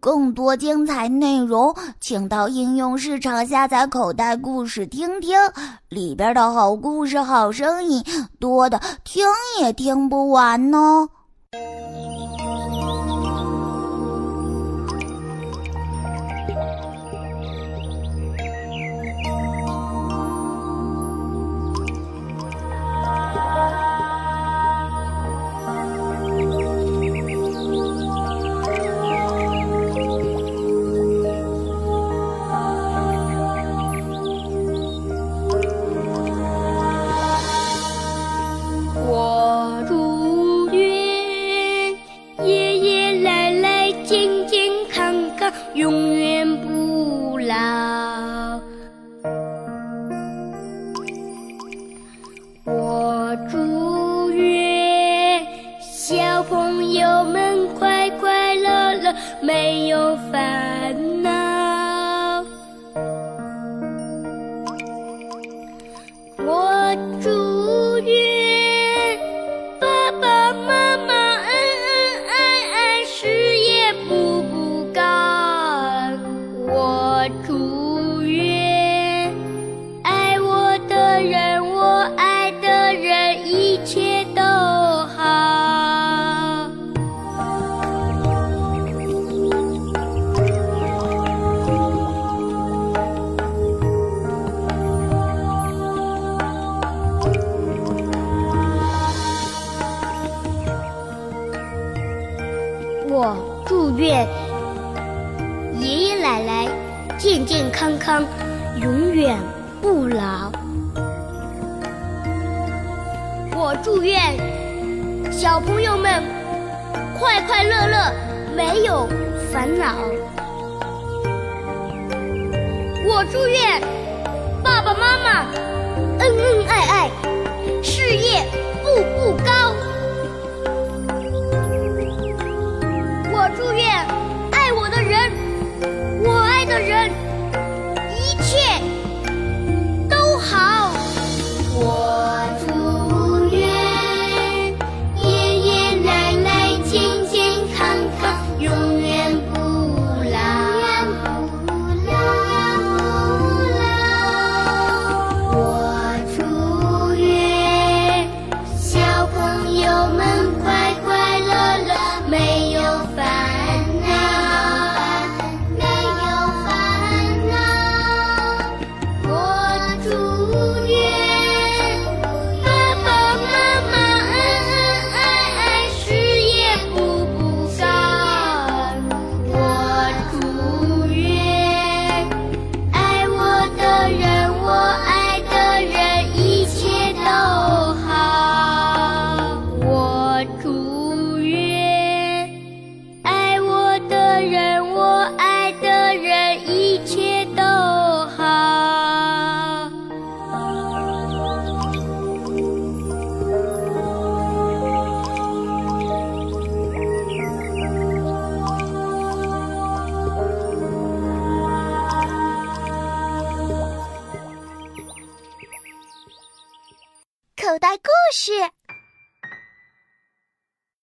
更多精彩内容，请到应用市场下载口袋故事听听，里边的好故事、好声音多的听也听不完呢。到。我祝愿小朋友们快快乐乐，没有烦恼。我祝愿爷爷奶奶。健健康康，永远不老。我祝愿小朋友们快快乐乐，没有烦恼。我祝愿爸爸妈妈人我爱的人一切都好。口袋故事